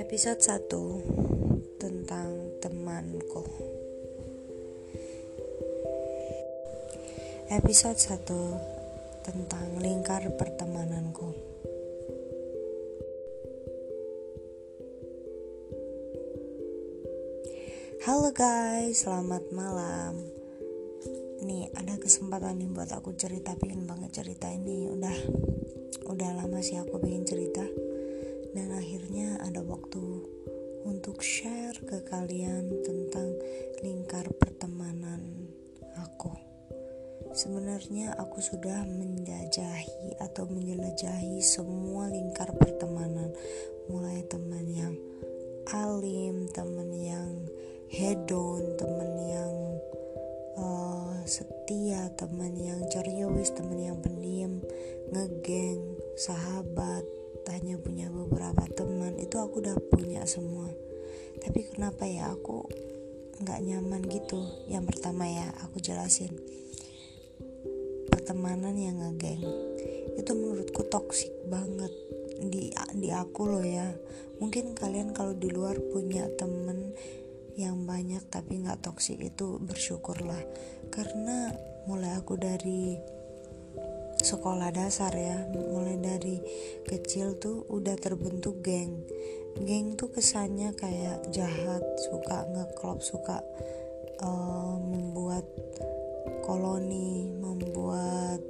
Episode 1 tentang temanku. Episode 1 tentang lingkar pertemananku. Halo guys, selamat malam. Nih ada kesempatan nih buat aku cerita, pengen banget cerita ini. Udah, udah lama sih aku pengen cerita dan akhirnya ada waktu untuk share ke kalian tentang lingkar pertemanan aku. Sebenarnya aku sudah menjajahi atau menjelajahi semua lingkar pertemanan, mulai teman yang alim, teman yang hedon, teman yang uh, setia, teman yang ceriwis, teman yang pendiam, ngegeng, sahabat, hanya punya beberapa teman. Itu aku udah punya semua. Tapi kenapa ya? Aku nggak nyaman gitu. Yang pertama ya aku jelasin. Pertemanan yang ngegeng itu menurutku toksik banget di di aku loh ya. Mungkin kalian kalau di luar punya temen yang banyak tapi nggak toksik itu bersyukurlah. Karena mulai aku dari sekolah dasar ya mulai dari kecil tuh udah terbentuk geng. Geng tuh kesannya kayak jahat suka ngeklop suka uh, membuat koloni membuat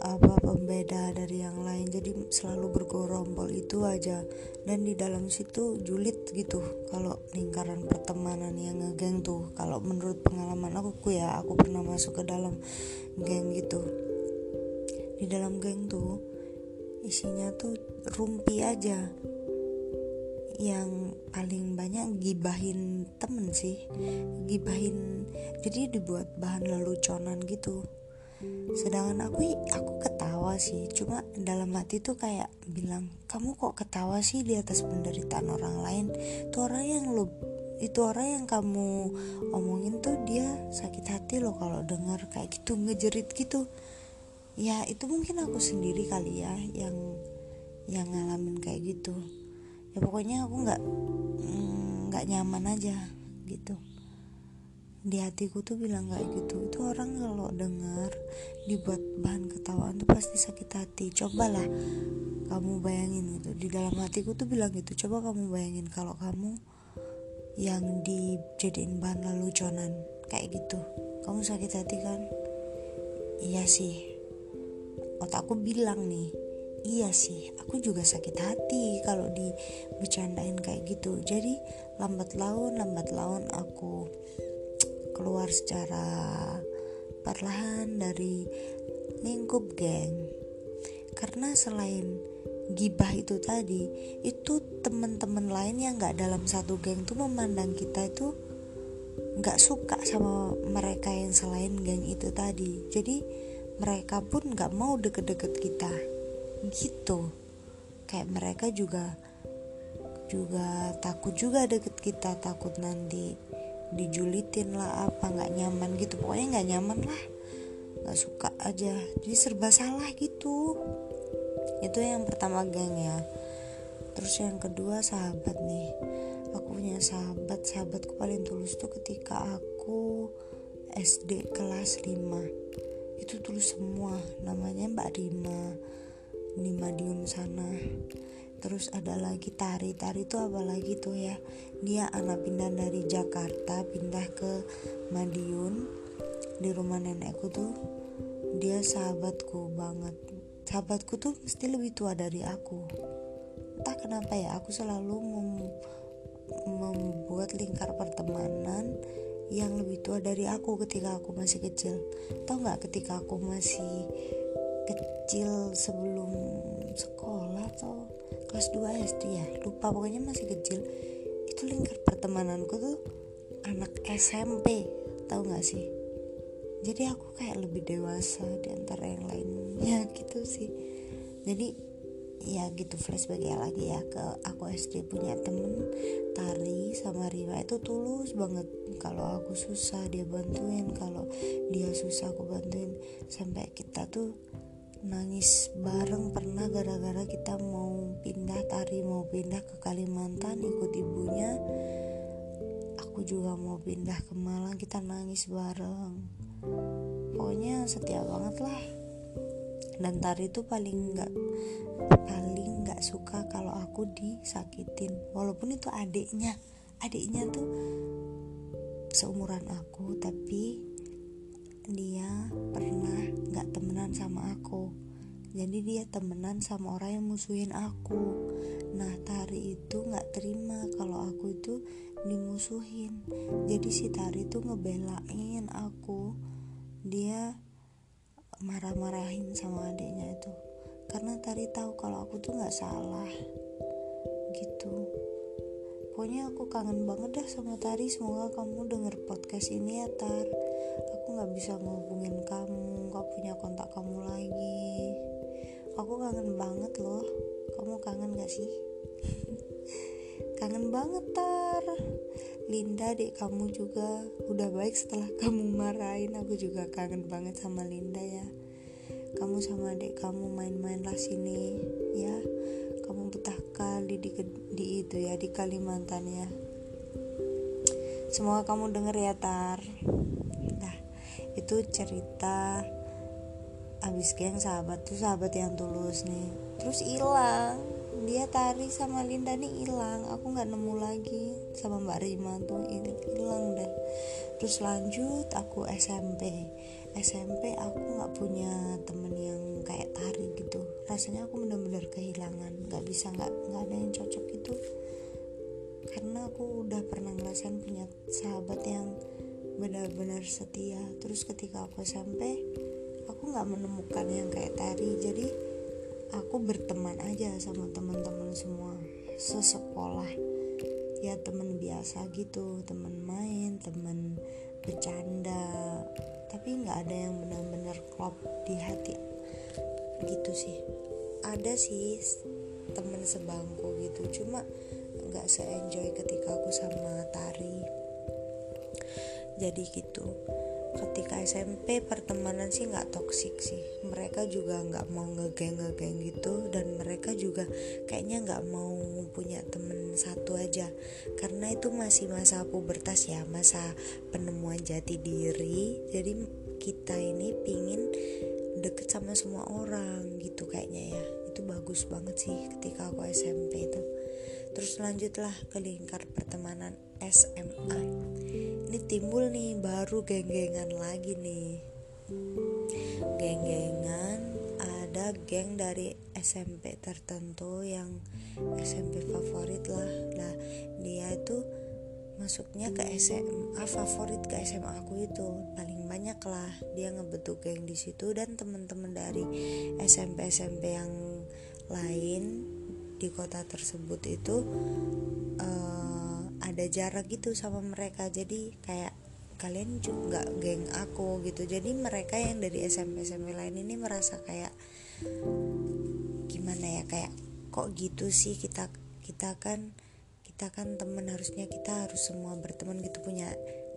apa pembeda dari yang lain. Jadi selalu bergorombol itu aja. Dan di dalam situ julid gitu. Kalau lingkaran pertemanan yang ngegeng tuh. Kalau menurut pengalaman aku ya aku pernah masuk ke dalam geng gitu. Di dalam geng tuh isinya tuh rumpi aja. Yang paling banyak gibahin temen sih. Gibahin jadi dibuat bahan leluconan gitu sedangkan aku aku ketawa sih. Cuma dalam hati tuh kayak bilang kamu kok ketawa sih di atas penderitaan orang lain? Tuh orang yang lo itu orang yang kamu omongin tuh dia sakit hati loh kalau dengar kayak gitu ngejerit gitu. Ya itu mungkin aku sendiri kali ya yang yang ngalamin kayak gitu. Ya pokoknya aku nggak mm, nggak mm, nyaman aja gitu di hatiku tuh bilang kayak gitu itu orang kalau dengar dibuat bahan ketawaan tuh pasti sakit hati. Cobalah kamu bayangin gitu. Di dalam hatiku tuh bilang gitu coba kamu bayangin kalau kamu yang dijadiin bahan leluconan. Kayak gitu. Kamu sakit hati kan? Iya sih. Otakku bilang nih iya sih aku juga sakit hati kalau dibicarain kayak gitu. Jadi lambat laun lambat laun aku keluar secara perlahan dari lingkup geng. Karena selain gibah itu tadi itu teman-teman lain yang nggak dalam satu geng tuh memandang kita itu nggak suka sama mereka yang selain geng itu tadi. Jadi mereka pun nggak mau deket-deket kita. Gitu. Kayak mereka juga juga takut juga deket kita takut nanti dijulitin lah apa nggak nyaman gitu. Pokoknya nggak nyaman lah. Nggak suka aja. Jadi serba salah gitu. Itu yang pertama geng ya. Terus yang kedua sahabat nih. Aku punya sahabat. Sahabatku paling tulus tuh ketika aku SD kelas 5 itu tulis semua. Namanya Mbak Rima. Di Madiun sana terus ada lagi Tari. Tari itu apa lagi tuh ya? Dia anak pindah dari Jakarta pindah ke Madiun. Di rumah nenekku tuh dia sahabatku banget. Sahabatku tuh mesti lebih tua dari aku. Entah kenapa ya aku selalu mem membuat lingkar pertemanan yang lebih tua dari aku ketika aku masih kecil. Tau nggak ketika aku masih kecil sebelum sekolah atau kelas 2 SD ya lupa pokoknya masih kecil. Itu lingkar pertemananku tuh anak SMP tau nggak sih? Jadi aku kayak lebih dewasa di antara yang lainnya gitu sih. Jadi ya gitu flashback ya lagi ya ke aku SD punya temen Tari sama Rima itu tulus banget. Kalau aku susah dia bantuin kalau dia susah aku bantuin. Sampai kita tuh nangis bareng pernah gara-gara kita mau pindah tari mau pindah ke Kalimantan ikut ibunya. Aku juga mau pindah ke Malang kita nangis bareng. Pokoknya setia banget lah. Dan tari itu paling nggak paling nggak suka kalau aku disakitin. Walaupun itu adiknya adiknya tuh seumuran aku tapi dia pernah nggak temenan sama aku. Jadi dia temenan sama orang yang musuhin aku. Nah Tari itu nggak terima kalau aku itu dimusuhin. Jadi si Tari itu ngebelain aku. Dia marah-marahin sama adiknya itu. Karena Tari tahu kalau aku tuh nggak salah. Gitu. Pokoknya aku kangen banget dah sama Tari. Semoga kamu denger podcast ini ya Tar aku nggak bisa ngehubungin kamu nggak punya kontak kamu lagi. Aku kangen banget loh. Kamu kangen gak sih? Kangen banget tar. Linda dek kamu juga. Udah baik setelah kamu marahin. Aku juga kangen banget sama Linda ya. Kamu sama dek kamu main-main lah sini ya. Kamu betah kali di, di itu ya di Kalimantan ya. Semoga kamu denger ya tar itu cerita abis geng sahabat tuh sahabat yang tulus nih. Terus hilang. Dia tari sama Linda nih hilang. Aku nggak nemu lagi sama Mbak Rima tuh. Hilang deh. Terus lanjut aku SMP SMP aku nggak punya temen yang kayak tari gitu. Rasanya aku bener-bener kehilangan. Nggak bisa nggak nggak ada yang cocok gitu. Karena aku udah pernah ngerasain punya sahabat yang benar-benar setia. Terus ketika aku SMP aku nggak menemukan yang kayak tari jadi aku berteman aja sama teman-teman semua sesekolah. Ya teman biasa gitu teman main teman bercanda. Tapi nggak ada yang benar-benar klop di hati. Gitu sih. Ada sih temen sebangku gitu. Cuma nggak se enjoy ketika aku sama tari jadi gitu. Ketika SMP pertemanan sih nggak toksik sih. Mereka juga nggak mau ngegeng ngegeng gitu dan mereka juga kayaknya nggak mau punya temen satu aja. Karena itu masih masa pubertas ya masa penemuan jati diri. Jadi kita ini pingin deket sama semua orang gitu kayaknya ya. Itu bagus banget sih ketika aku SMP itu. Terus lanjutlah ke lingkar pertemanan SMA ini timbul nih baru geng-gengan lagi nih. Geng-gengan ada geng dari SMP tertentu yang SMP favorit lah. Lah dia itu masuknya ke SMA favorit ke SMA aku itu. Paling banyak lah dia ngebentuk geng di situ. Dan teman-teman dari SMP SMP yang lain di kota tersebut itu uh, ada jarak gitu sama mereka. Jadi kayak kalian juga geng aku gitu. Jadi mereka yang dari SMP SMP lain ini merasa kayak gimana ya kayak kok gitu sih kita kita kan kita kan temen harusnya kita harus semua berteman gitu punya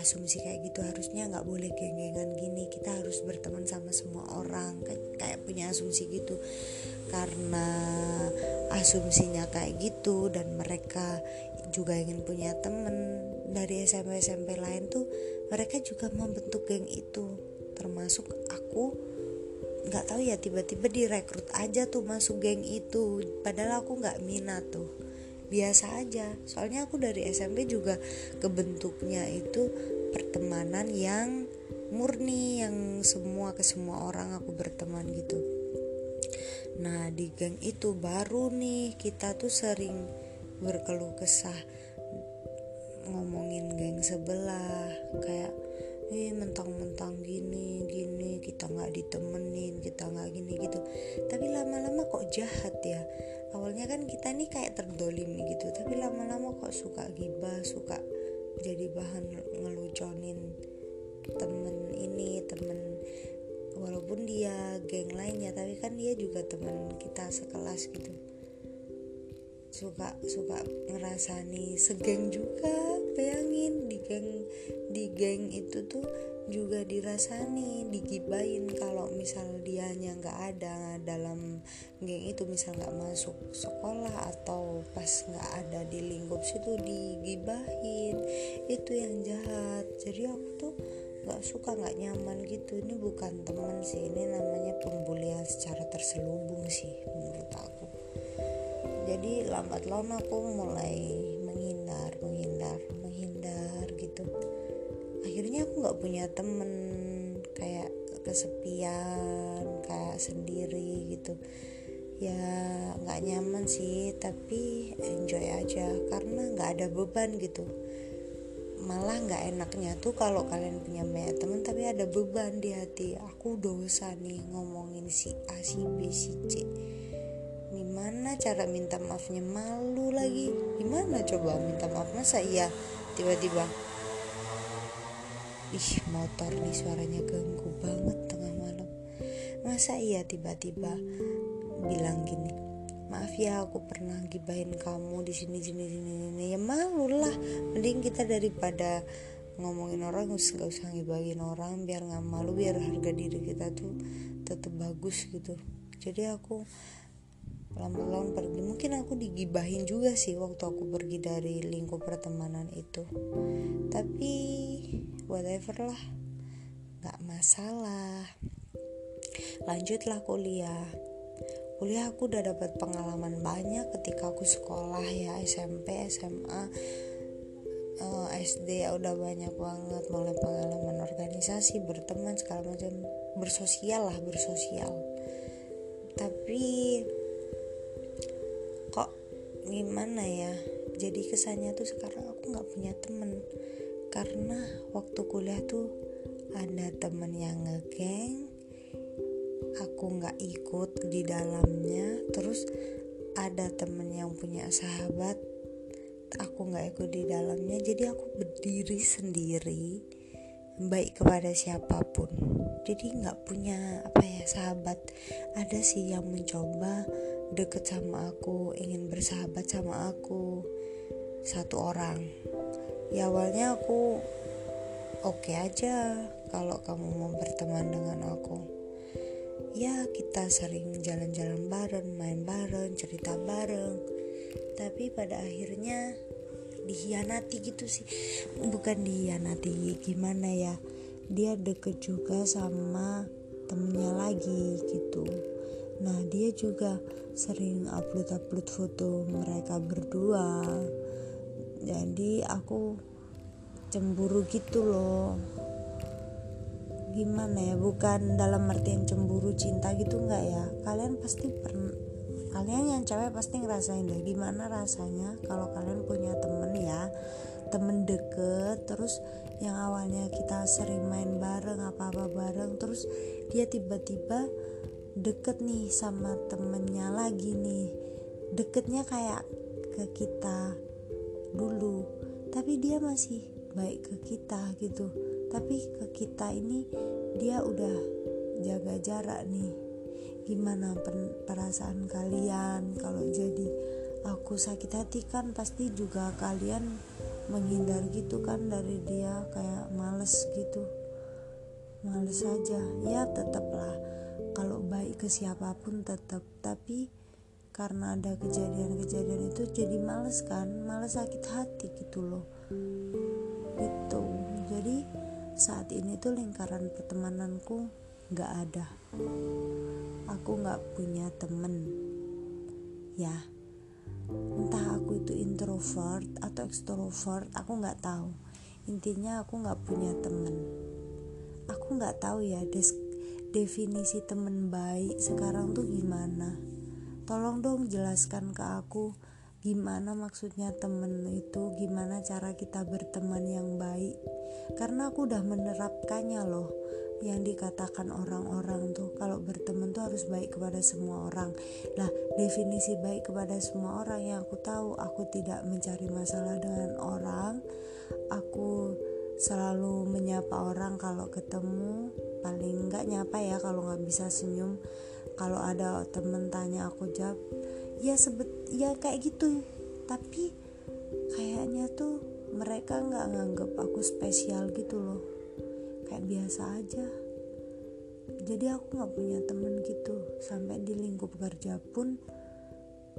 asumsi kayak gitu harusnya nggak boleh geng-gengan gini. Kita harus berteman sama semua orang kayak punya asumsi gitu. Karena asumsinya kayak gitu dan mereka juga ingin punya temen. Dari SMP SMP lain tuh mereka juga membentuk geng itu. Termasuk aku nggak tahu ya tiba-tiba direkrut aja tuh masuk geng itu. Padahal aku nggak minat tuh biasa aja. Soalnya aku dari SMP juga kebentuknya itu pertemanan yang murni yang semua ke semua orang aku berteman gitu. Nah di geng itu baru nih kita tuh sering berkeluh kesah ngomongin geng sebelah kayak eh mentang-mentang gini gini kita nggak ditemenin kita nggak gini gitu. Tapi lama-lama kok jahat ya. Awalnya kan kita nih kayak terdolimi gitu tapi lama-lama kok suka gibah suka jadi bahan ngeluconin temen ini temen walaupun dia geng lainnya tapi kan dia juga temen kita sekelas gitu suka suka ngerasani segeng juga. Bayangin di geng di geng itu tuh juga dirasani digibain kalau misal dianya nggak ada dalam geng itu misal nggak masuk sekolah atau pas nggak ada di lingkup situ digibahin. Itu yang jahat. Jadi aku tuh nggak suka nggak nyaman gitu. Ini bukan teman sih ini namanya pembulian secara terselubung sih menurut aku jadi lambat laun aku mulai menghindar menghindar menghindar gitu. Akhirnya aku nggak punya temen kayak kesepian kayak sendiri gitu. Ya nggak nyaman sih tapi enjoy aja karena nggak ada beban gitu. Malah nggak enaknya tuh kalau kalian punya banyak teman tapi ada beban di hati. Aku dosa nih ngomongin si A si B si C gimana cara minta maafnya? Malu lagi. Gimana coba minta maaf? Masa iya? Tiba-tiba ih motor nih suaranya ganggu banget tengah malam. Masa iya tiba-tiba bilang gini maaf ya aku pernah gibahin kamu di sini sini sini sini. Ya malu lah. Mending kita daripada ngomongin orang nggak usah ngibahin orang biar nggak malu biar harga diri kita tuh tetap bagus gitu. Jadi aku lama-lama pergi. Mungkin aku digibahin juga sih waktu aku pergi dari lingkup pertemanan itu. Tapi whatever lah. Nggak masalah. Lanjutlah kuliah. Kuliah aku udah dapat pengalaman banyak ketika aku sekolah ya SMP SMA eh, SD ya udah banyak banget. Mulai pengalaman organisasi berteman segala macam. Bersosial lah bersosial. Tapi gimana ya? Jadi kesannya tuh sekarang aku nggak punya temen. Karena waktu kuliah tuh ada temen yang ngegeng aku nggak ikut di dalamnya. Terus ada temen yang punya sahabat aku nggak ikut di dalamnya. Jadi aku berdiri sendiri baik kepada siapa pun. Jadi nggak punya apa ya sahabat. Ada sih yang mencoba deket sama aku ingin bersahabat sama aku satu orang. Ya awalnya aku oke okay aja kalau kamu mau berteman dengan aku. Ya kita sering jalan-jalan bareng, main bareng, cerita bareng. Tapi pada akhirnya dihianati gitu sih. Bukan dihianati, gimana ya? Dia deket juga sama temennya lagi gitu. Nah, dia juga sering upload-upload foto mereka berdua. Jadi aku cemburu gitu loh gimana ya bukan dalam artian cemburu cinta gitu nggak ya kalian pasti pernah kalian yang cewek pasti ngerasain deh gimana rasanya kalau kalian punya temen ya temen deket terus yang awalnya kita sering main bareng apa-apa bareng terus dia tiba-tiba deket nih sama temennya lagi nih. Deketnya kayak ke kita dulu tapi dia masih baik ke kita gitu. Tapi ke kita ini dia udah jaga jarak nih gimana perasaan kalian? Kalau jadi aku sakit hati kan pasti juga kalian menghindar gitu kan dari dia kayak males gitu. Males aja. Ya tetaplah. Kalau baik ke siapa pun tetap. Tapi karena ada kejadian-kejadian itu jadi males kan? Males sakit hati gitu loh. Gitu. Jadi saat ini tuh lingkaran pertemananku gak ada. Aku gak punya temen. Ya entah aku itu introvert atau extrovert aku gak tahu. Intinya aku gak punya temen. Aku gak tahu ya definisi temen baik sekarang tuh gimana. Tolong dong jelaskan ke aku gimana maksudnya temen itu gimana cara kita berteman yang baik. Karena aku udah menerapkannya loh yang dikatakan orang-orang tuh kalau berteman tuh harus baik kepada semua orang. Lah definisi baik kepada semua orang yang aku tahu aku tidak mencari masalah dengan orang. Aku selalu menyapa orang kalau ketemu paling enggak nyapa ya kalau nggak bisa senyum. Kalau ada temen tanya aku jawab ya sebet ya kayak gitu. Tapi kayaknya tuh mereka nggak nganggep aku spesial gitu loh kayak biasa aja. Jadi aku nggak punya temen gitu. Sampai di lingkup kerja pun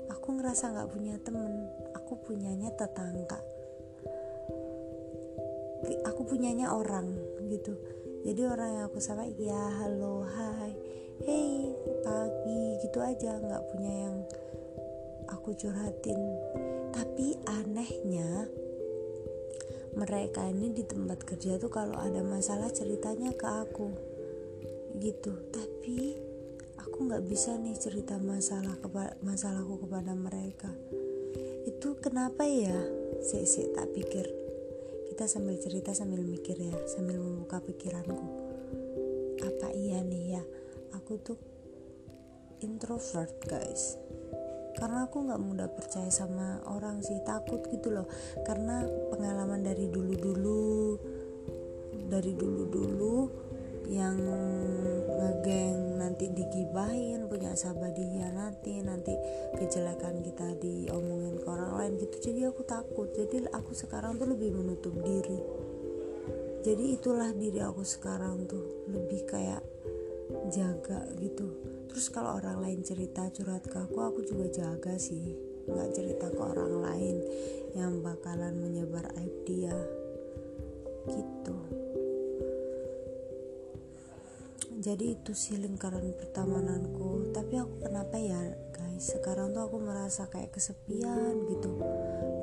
aku ngerasa nggak punya temen. Aku punyanya tetangga. Aku punyanya orang gitu. Jadi orang yang aku sapa ya halo hai. Hey pagi gitu aja. Nggak punya yang aku curhatin. Tapi anehnya mereka ini di tempat kerja tuh kalau ada masalah ceritanya ke aku. Gitu. Tapi aku nggak bisa nih cerita masalah kepa masalahku kepada mereka. Itu kenapa ya? Sih si tak pikir. Kita sambil cerita sambil mikir ya. Sambil membuka pikiranku. Apa iya nih ya? Aku tuh introvert guys karena aku nggak mudah percaya sama orang sih takut gitu loh. Karena pengalaman dari dulu dulu dari dulu dulu yang ngegeng nanti digibahin punya sahabat nanti nanti kejelekan kita diomongin ke orang lain gitu. Jadi aku takut. Jadi aku sekarang tuh lebih menutup diri. Jadi itulah diri aku sekarang tuh. Lebih kayak jaga gitu. Terus kalau orang lain cerita curhat ke aku aku juga jaga sih. Nggak cerita ke orang lain yang bakalan menyebar aib dia gitu. Jadi itu sih lingkaran pertemananku tapi aku kenapa ya guys? Sekarang tuh aku merasa kayak kesepian gitu.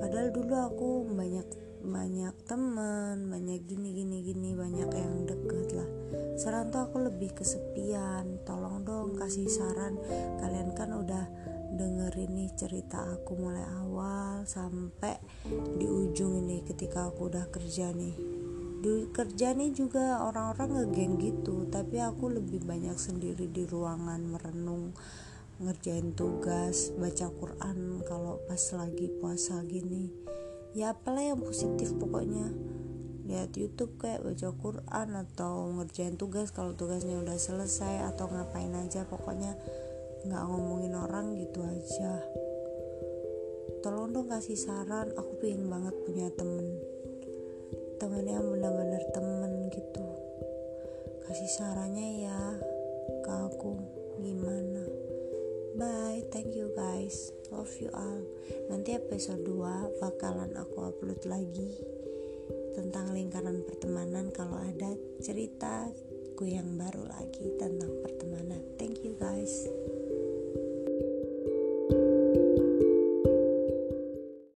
Padahal dulu aku banyak banyak teman banyak gini gini gini banyak yang deket lah. Sekarang tuh aku lebih kesepian. Tolong dong kasih saran. Kalian kan udah dengerin nih cerita aku mulai awal sampai di ujung ini ketika aku udah kerja nih. Di kerja nih juga orang-orang ngegeng gitu tapi aku lebih banyak sendiri di ruangan merenung ngerjain tugas baca Quran kalau pas lagi puasa gini ya apalah yang positif pokoknya. Lihat YouTube kayak baca Quran atau ngerjain tugas kalau tugasnya udah selesai atau ngapain aja pokoknya nggak ngomongin orang gitu aja. Tolong dong kasih saran aku pengen banget punya temen. Temen yang benar-benar temen gitu. Kasih sarannya ya ke aku gimana? Bye thank you guys love you all. Nanti episode 2 bakalan aku upload lagi tentang lingkaran pertemanan kalau ada cerita ku yang baru lagi tentang pertemanan. Thank you guys